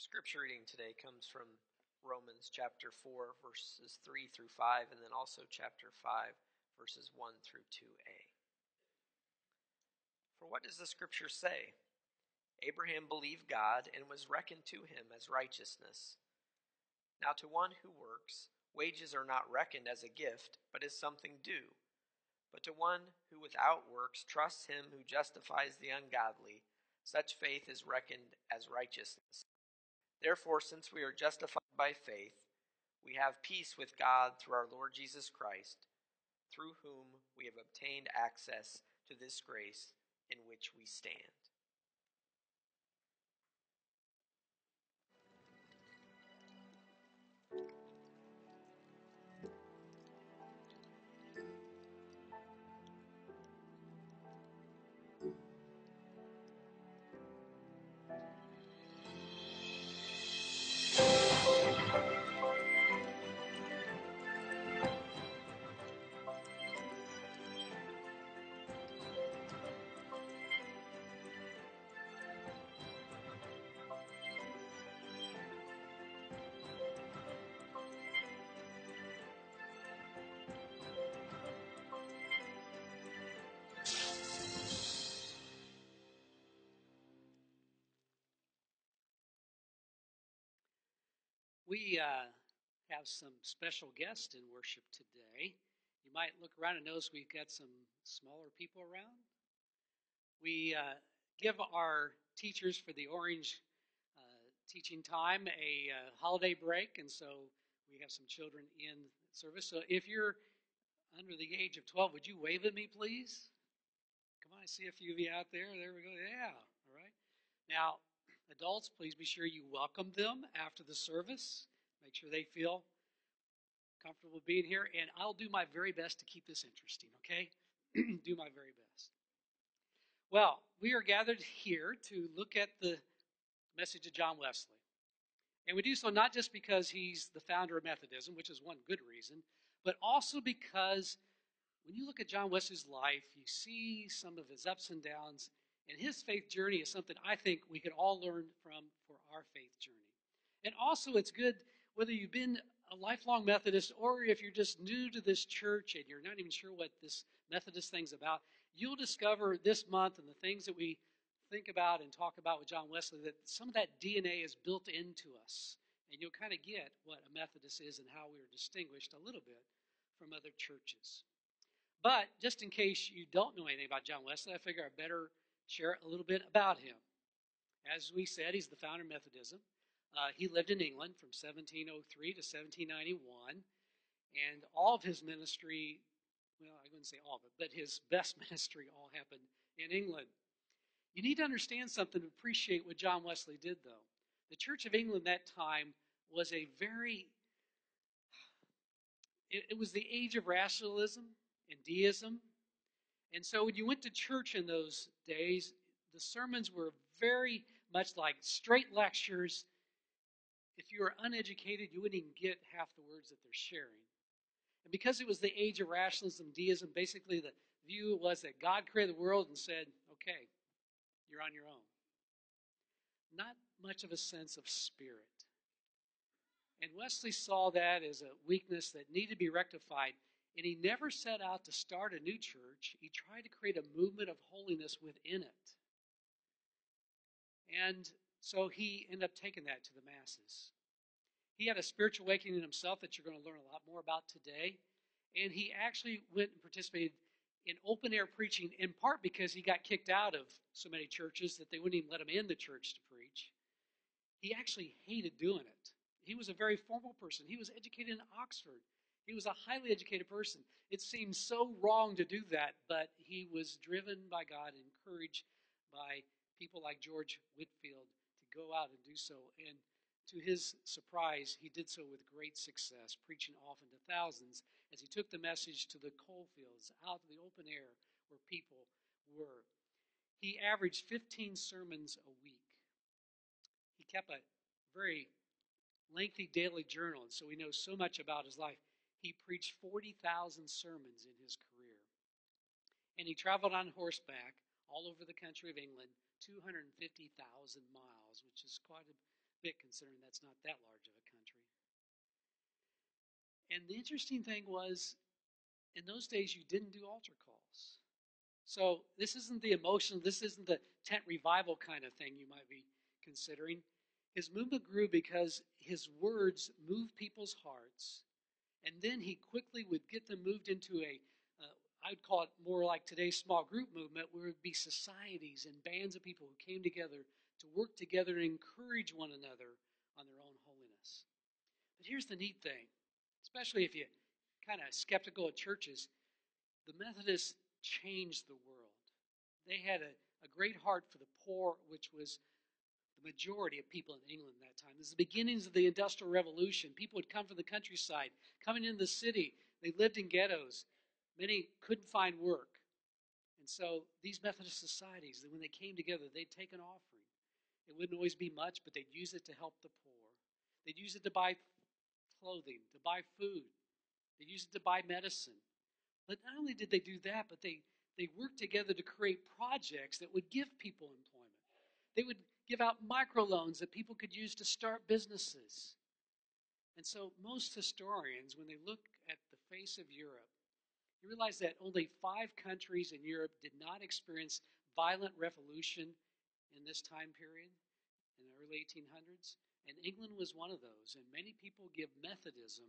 scripture reading today comes from Romans chapter 4, verses 3 through 5, and then also chapter 5, verses 1 through 2a. For what does the scripture say? Abraham believed God and was reckoned to him as righteousness. Now, to one who works, wages are not reckoned as a gift, but as something due. But to one who without works trusts him who justifies the ungodly, such faith is reckoned as righteousness. Therefore, since we are justified by faith, we have peace with God through our Lord Jesus Christ, through whom we have obtained access to this grace in which we stand. We uh, have some special guests in worship today. You might look around and notice we've got some smaller people around. We uh, give our teachers for the Orange uh, teaching time a uh, holiday break, and so we have some children in service. So if you're under the age of 12, would you wave at me, please? Come on, I see a few of you out there. There we go. Yeah, all right. Now, Adults, please be sure you welcome them after the service. Make sure they feel comfortable being here, and I'll do my very best to keep this interesting, okay? do my very best. Well, we are gathered here to look at the message of John Wesley. And we do so not just because he's the founder of Methodism, which is one good reason, but also because when you look at John Wesley's life, you see some of his ups and downs, and his faith journey is something I think we could all learn from for our faith journey. And also, it's good whether you've been a lifelong Methodist or if you're just new to this church and you're not even sure what this Methodist thing's about, you'll discover this month and the things that we think about and talk about with John Wesley that some of that DNA is built into us. And you'll kind of get what a Methodist is and how we are distinguished a little bit from other churches. But just in case you don't know anything about John Wesley, I figure I better share a little bit about him. As we said, he's the founder of Methodism. Uh, he lived in England from 1703 to 1791, and all of his ministry, well, I wouldn't say all of it, but his best ministry all happened in England. You need to understand something to appreciate what John Wesley did, though. The Church of England that time was a very, it, it was the age of rationalism and deism and so when you went to church in those days, the sermons were very much like straight lectures. If you were uneducated, you wouldn't even get half the words that they're sharing. And because it was the age of rationalism, deism, basically the view was that God created the world and said, okay, you're on your own. Not much of a sense of spirit. And Wesley saw that as a weakness that needed to be rectified. And he never set out to start a new church. He tried to create a movement of holiness within it. And so he ended up taking that to the masses. He had a spiritual awakening in himself that you're going to learn a lot more about today. And he actually went and participated in open air preaching, in part because he got kicked out of so many churches that they wouldn't even let him in the church to preach. He actually hated doing it. He was a very formal person. He was educated in Oxford. He was a highly educated person. It seemed so wrong to do that, but he was driven by God encouraged by people like George Whitefield to go out and do so. And to his surprise, he did so with great success, preaching often to thousands as he took the message to the coal fields, out to the open air where people were. He averaged 15 sermons a week. He kept a very lengthy daily journal, and so we know so much about his life. He preached 40,000 sermons in his career. And he traveled on horseback all over the country of England, 250,000 miles, which is quite a bit considering that's not that large of a country. And the interesting thing was, in those days, you didn't do altar calls. So this isn't the emotional, this isn't the tent revival kind of thing you might be considering. His movement grew because his words moved people's hearts, and then he quickly would get them moved into a I'd call it more like today's small group movement, where it would be societies and bands of people who came together to work together and encourage one another on their own holiness. But here's the neat thing, especially if you're kind of skeptical of churches, the Methodists changed the world. They had a, a great heart for the poor, which was the majority of people in England at that time. This is the beginnings of the Industrial Revolution. People would come from the countryside, coming into the city. They lived in ghettos. Many couldn't find work. And so these Methodist societies, when they came together, they'd take an offering. It wouldn't always be much, but they'd use it to help the poor. They'd use it to buy clothing, to buy food. They'd use it to buy medicine. But not only did they do that, but they, they worked together to create projects that would give people employment. They would give out microloans that people could use to start businesses. And so most historians, when they look at the face of Europe, you realize that only five countries in Europe did not experience violent revolution in this time period, in the early 1800s, and England was one of those. And many people give Methodism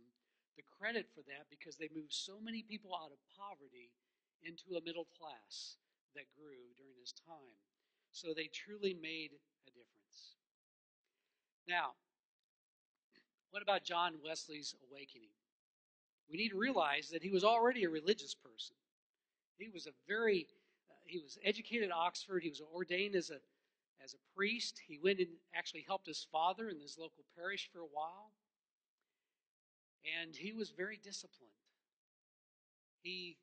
the credit for that because they moved so many people out of poverty into a middle class that grew during this time. So they truly made a difference. Now, what about John Wesley's awakening? We need to realize that he was already a religious person. He was a very, uh, he was educated at Oxford. He was ordained as a, as a priest. He went and actually helped his father in his local parish for a while. And he was very disciplined. He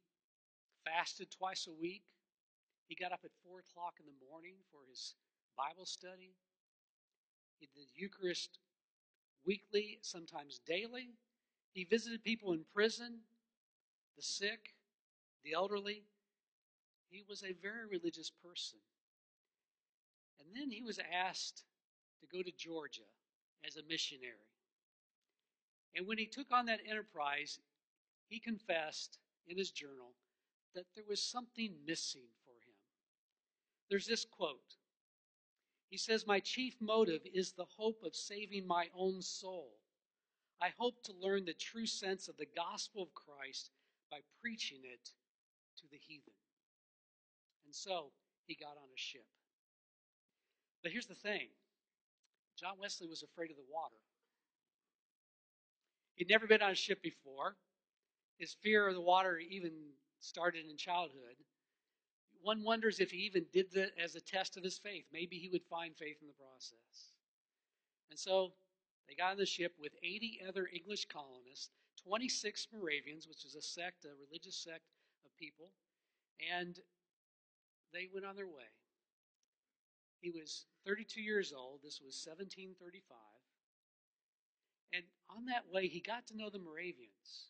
fasted twice a week. He got up at 4 o'clock in the morning for his Bible study. He did Eucharist weekly, sometimes daily. He visited people in prison, the sick, the elderly. He was a very religious person. And then he was asked to go to Georgia as a missionary. And when he took on that enterprise, he confessed in his journal that there was something missing for him. There's this quote He says, My chief motive is the hope of saving my own soul. I hope to learn the true sense of the gospel of Christ by preaching it to the heathen. And so he got on a ship. But here's the thing John Wesley was afraid of the water. He'd never been on a ship before. His fear of the water even started in childhood. One wonders if he even did that as a test of his faith. Maybe he would find faith in the process. And so they got on the ship with 80 other English colonists, 26 Moravians, which is a sect, a religious sect of people, and they went on their way. He was 32 years old. This was 1735. And on that way, he got to know the Moravians.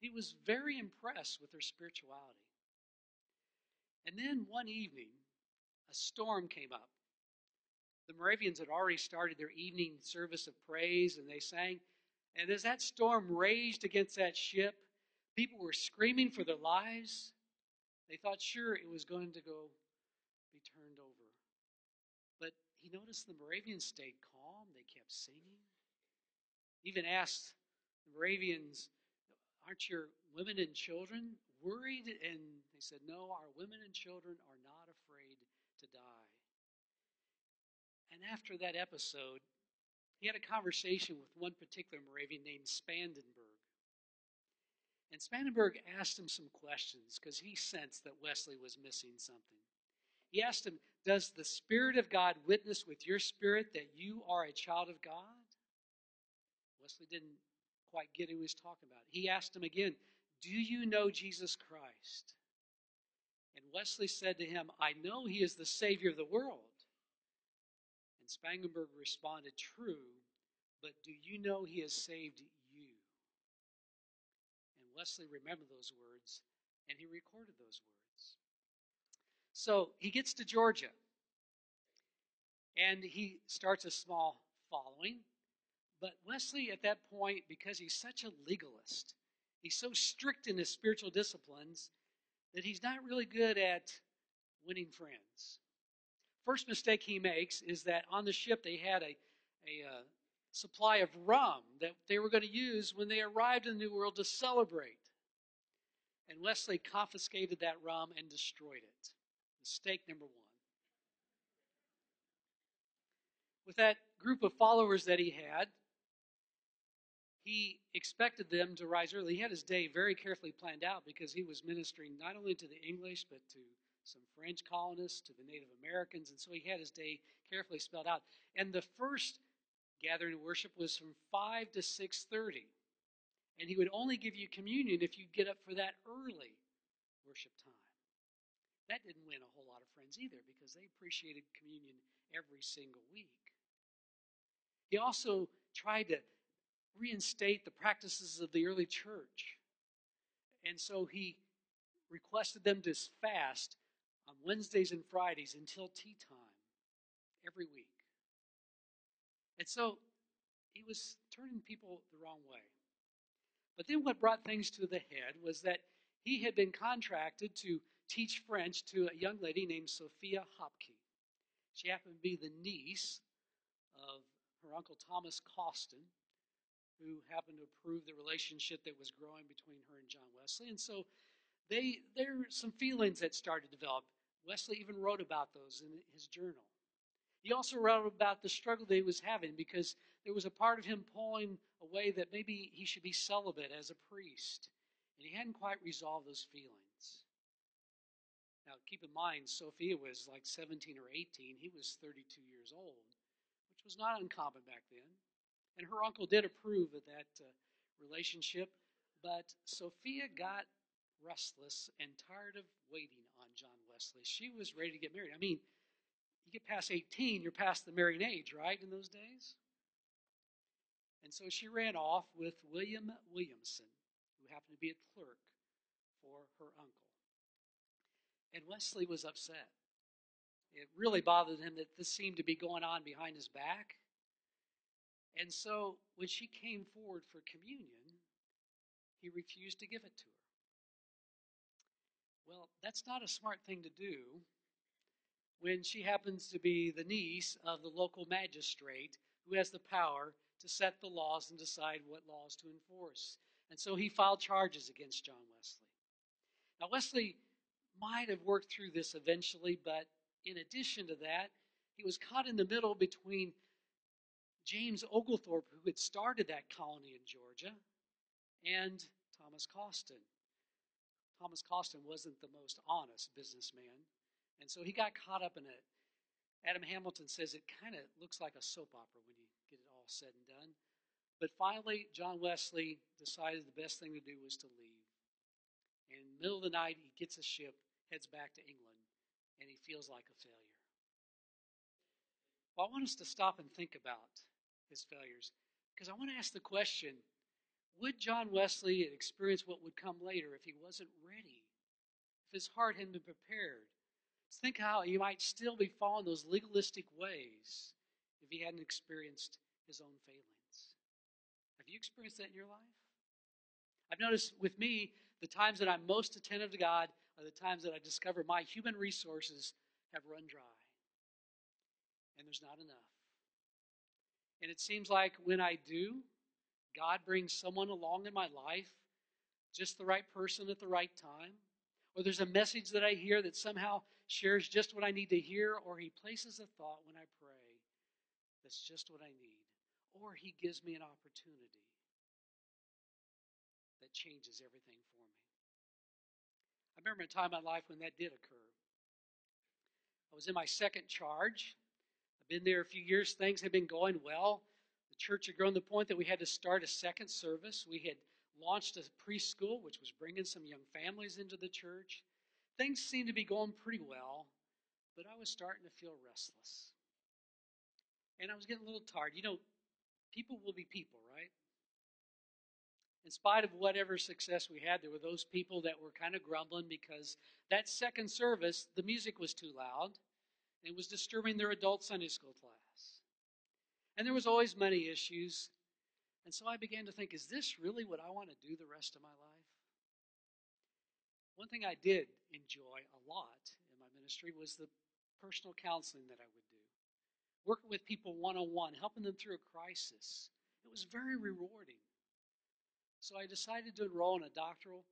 He was very impressed with their spirituality. And then one evening, a storm came up the Moravians had already started their evening service of praise and they sang. And as that storm raged against that ship, people were screaming for their lives. They thought sure it was going to go be turned over. But he noticed the Moravians stayed calm, they kept singing. He Even asked the Moravians, Aren't your women and children worried? And they said, No, our women and children are not afraid to die. And after that episode, he had a conversation with one particular Moravian named Spangenberg. And Spangenberg asked him some questions because he sensed that Wesley was missing something. He asked him, Does the Spirit of God witness with your spirit that you are a child of God? Wesley didn't quite get who he was talking about. He asked him again, Do you know Jesus Christ? And Wesley said to him, I know he is the Savior of the world. Spangenberg responded, True, but do you know he has saved you? And Wesley remembered those words and he recorded those words. So he gets to Georgia and he starts a small following. But Wesley, at that point, because he's such a legalist, he's so strict in his spiritual disciplines that he's not really good at winning friends. First mistake he makes is that on the ship they had a, a uh, supply of rum that they were going to use when they arrived in the New World to celebrate. And Wesley confiscated that rum and destroyed it. Mistake number one. With that group of followers that he had, he expected them to rise early. He had his day very carefully planned out because he was ministering not only to the English, but to some French colonists, to the Native Americans, and so he had his day carefully spelled out. And the first gathering of worship was from 5 to 6.30. And he would only give you communion if you get up for that early worship time. That didn't win a whole lot of friends either because they appreciated communion every single week. He also tried to reinstate the practices of the early church. And so he requested them to fast on Wednesdays and Fridays until tea time every week. And so he was turning people the wrong way. But then what brought things to the head was that he had been contracted to teach French to a young lady named Sophia Hopkey. She happened to be the niece of her uncle Thomas Causton, who happened to approve the relationship that was growing between her and John Wesley. And so they there were some feelings that started to develop. Wesley even wrote about those in his journal. He also wrote about the struggle that he was having because there was a part of him pulling away that maybe he should be celibate as a priest. And he hadn't quite resolved those feelings. Now, keep in mind, Sophia was like 17 or 18. He was 32 years old, which was not uncommon back then. And her uncle did approve of that uh, relationship, but Sophia got restless and tired of waiting on John Wesley. She was ready to get married. I mean, you get past 18, you're past the marrying age, right, in those days? And so she ran off with William Williamson, who happened to be a clerk for her uncle. And Wesley was upset. It really bothered him that this seemed to be going on behind his back. And so when she came forward for communion, he refused to give it to her. Well, that's not a smart thing to do when she happens to be the niece of the local magistrate who has the power to set the laws and decide what laws to enforce. And so he filed charges against John Wesley. Now, Wesley might have worked through this eventually, but in addition to that, he was caught in the middle between James Oglethorpe, who had started that colony in Georgia, and Thomas Causton. Thomas Causton wasn't the most honest businessman, and so he got caught up in it. Adam Hamilton says it kind of looks like a soap opera when you get it all said and done. But finally, John Wesley decided the best thing to do was to leave. And in the middle of the night, he gets a ship, heads back to England, and he feels like a failure. Well, I want us to stop and think about his failures because I want to ask the question would John Wesley experience what would come later if he wasn't ready? If his heart hadn't been prepared? Think how he might still be following those legalistic ways if he hadn't experienced his own failings. Have you experienced that in your life? I've noticed with me, the times that I'm most attentive to God are the times that I discover my human resources have run dry and there's not enough. And it seems like when I do, God brings someone along in my life, just the right person at the right time, or there's a message that I hear that somehow shares just what I need to hear, or He places a thought when I pray that's just what I need, or He gives me an opportunity that changes everything for me. I remember a time in my life when that did occur. I was in my second charge. I've been there a few years. Things had been going well. Church had grown to the point that we had to start a second service. We had launched a preschool, which was bringing some young families into the church. Things seemed to be going pretty well, but I was starting to feel restless. And I was getting a little tired. You know, people will be people, right? In spite of whatever success we had, there were those people that were kind of grumbling because that second service, the music was too loud and it was disturbing their adult Sunday school class. And there was always money issues. And so I began to think, is this really what I want to do the rest of my life? One thing I did enjoy a lot in my ministry was the personal counseling that I would do. Working with people one on one, helping them through a crisis. It was very rewarding. So I decided to enroll in a doctoral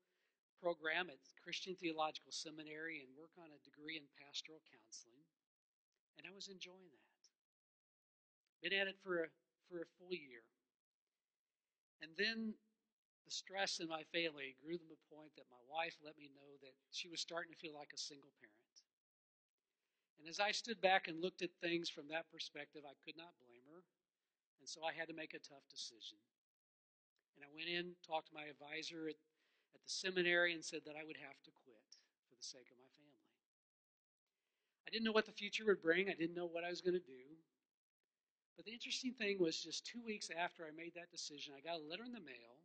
program at Christian Theological Seminary and work on a degree in pastoral counseling. And I was enjoying that. Been at it for a, for a full year. And then the stress in my family grew to the point that my wife let me know that she was starting to feel like a single parent. And as I stood back and looked at things from that perspective, I could not blame her. And so I had to make a tough decision. And I went in, talked to my advisor at, at the seminary, and said that I would have to quit for the sake of my family. I didn't know what the future would bring, I didn't know what I was going to do. But the interesting thing was just two weeks after I made that decision, I got a letter in the mail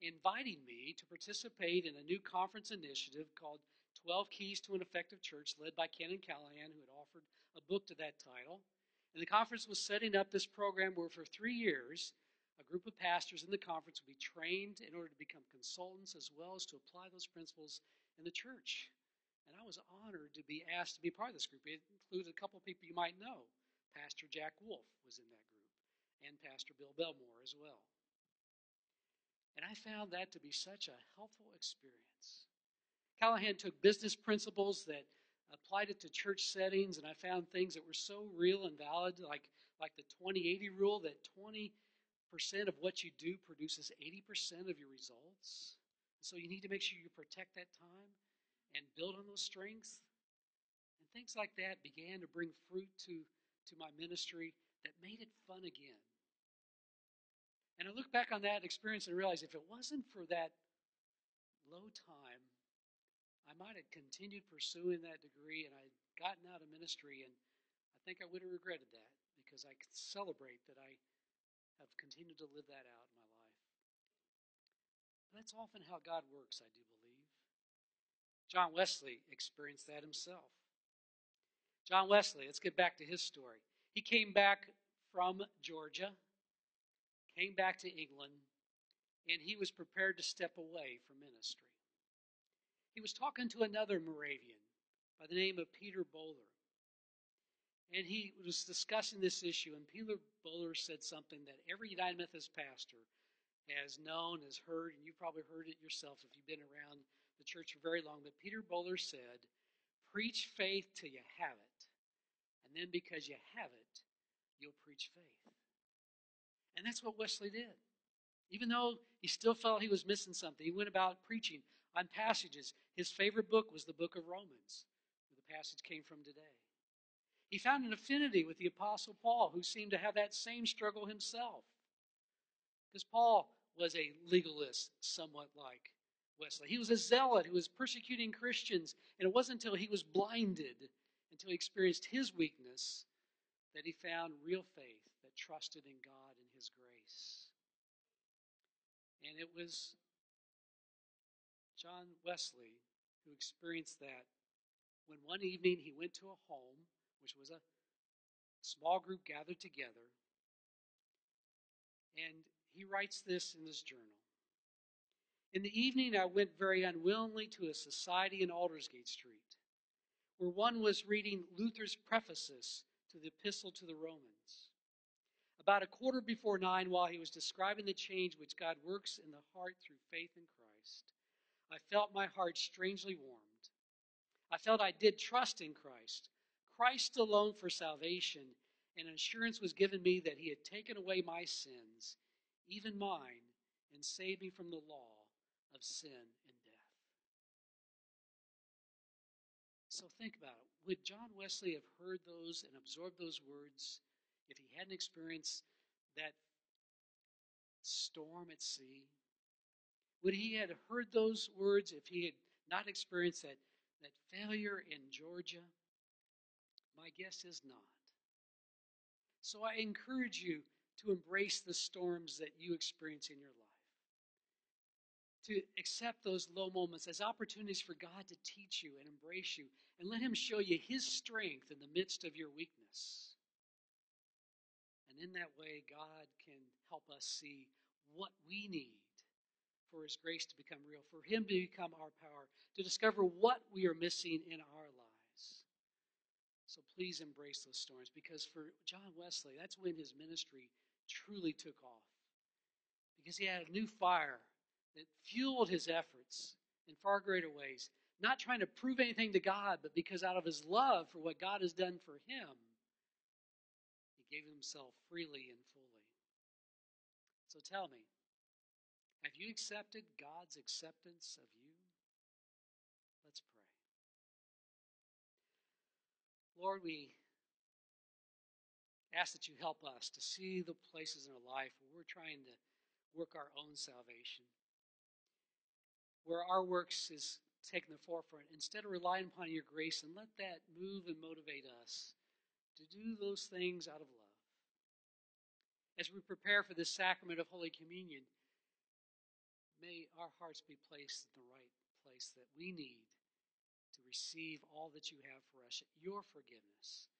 inviting me to participate in a new conference initiative called 12 Keys to an Effective Church, led by Ken Callahan, who had offered a book to that title. And the conference was setting up this program where, for three years, a group of pastors in the conference would be trained in order to become consultants as well as to apply those principles in the church. And I was honored to be asked to be part of this group. It included a couple of people you might know. Pastor Jack Wolf was in that group, and Pastor Bill Belmore as well. And I found that to be such a helpful experience. Callahan took business principles that applied it to church settings, and I found things that were so real and valid, like, like the 20 80 rule that 20% of what you do produces 80% of your results. So you need to make sure you protect that time and build on those strengths. And things like that began to bring fruit to, to my ministry that made it fun again. And I look back on that experience and realize if it wasn't for that low time, I might have continued pursuing that degree and I'd gotten out of ministry, and I think I would have regretted that because I could celebrate that I have continued to live that out in my life. That's often how God works, I do believe. John Wesley experienced that himself. John Wesley, let's get back to his story. He came back from Georgia came back to England, and he was prepared to step away from ministry. He was talking to another Moravian by the name of Peter Böhler. And he was discussing this issue, and Peter Böhler said something that every United Methodist pastor has known, has heard, and you've probably heard it yourself if you've been around the church for very long. But Peter Böhler said, Preach faith till you have it, and then because you have it, you'll preach faith. And that's what Wesley did. Even though he still felt he was missing something, he went about preaching on passages. His favorite book was the book of Romans, where the passage came from today. He found an affinity with the Apostle Paul, who seemed to have that same struggle himself. Because Paul was a legalist, somewhat like Wesley. He was a zealot who was persecuting Christians, and it wasn't until he was blinded, until he experienced his weakness, that he found real faith that trusted in God and his grace. And it was John Wesley who experienced that when one evening he went to a home, which was a small group gathered together, and he writes this in his journal. In the evening, I went very unwillingly to a society in Aldersgate Street, where one was reading Luther's prefaces to the Epistle to the Romans. About a quarter before nine, while he was describing the change which God works in the heart through faith in Christ, I felt my heart strangely warmed. I felt I did trust in Christ, Christ alone for salvation, and assurance was given me that he had taken away my sins, even mine, and saved me from the law of sin So think about it. Would John Wesley have heard those and absorbed those words if he hadn't experienced that storm at sea? Would he have heard those words if he had not experienced that, that failure in Georgia? My guess is not. So I encourage you to embrace the storms that you experience in your life. To accept those low moments as opportunities for God to teach you and embrace you and let Him show you His strength in the midst of your weakness And in that way, God can help us see what we need for His grace to become real, for Him to become our power, to discover what we are missing in our lives. So please embrace those storms because for John Wesley, that's when his ministry truly took off. Because he had a new fire that fueled his efforts in far greater ways. Not trying to prove anything to God, but because out of his love for what God has done for him, he gave himself freely and fully. So tell me, have you accepted God's acceptance of you? Let's pray. Lord, we ask that you help us to see the places in our life where we're trying to work our own salvation, where our works is taken the forefront. Instead of relying upon your grace, and let that move and motivate us to do those things out of love. As we prepare for this sacrament of Holy Communion, may our hearts be placed in the right place that we need to receive all that you have for us your forgiveness,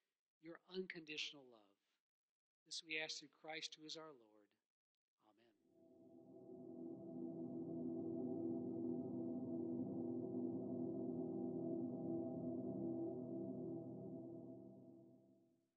your unconditional love. This we ask through Christ, who is our Lord.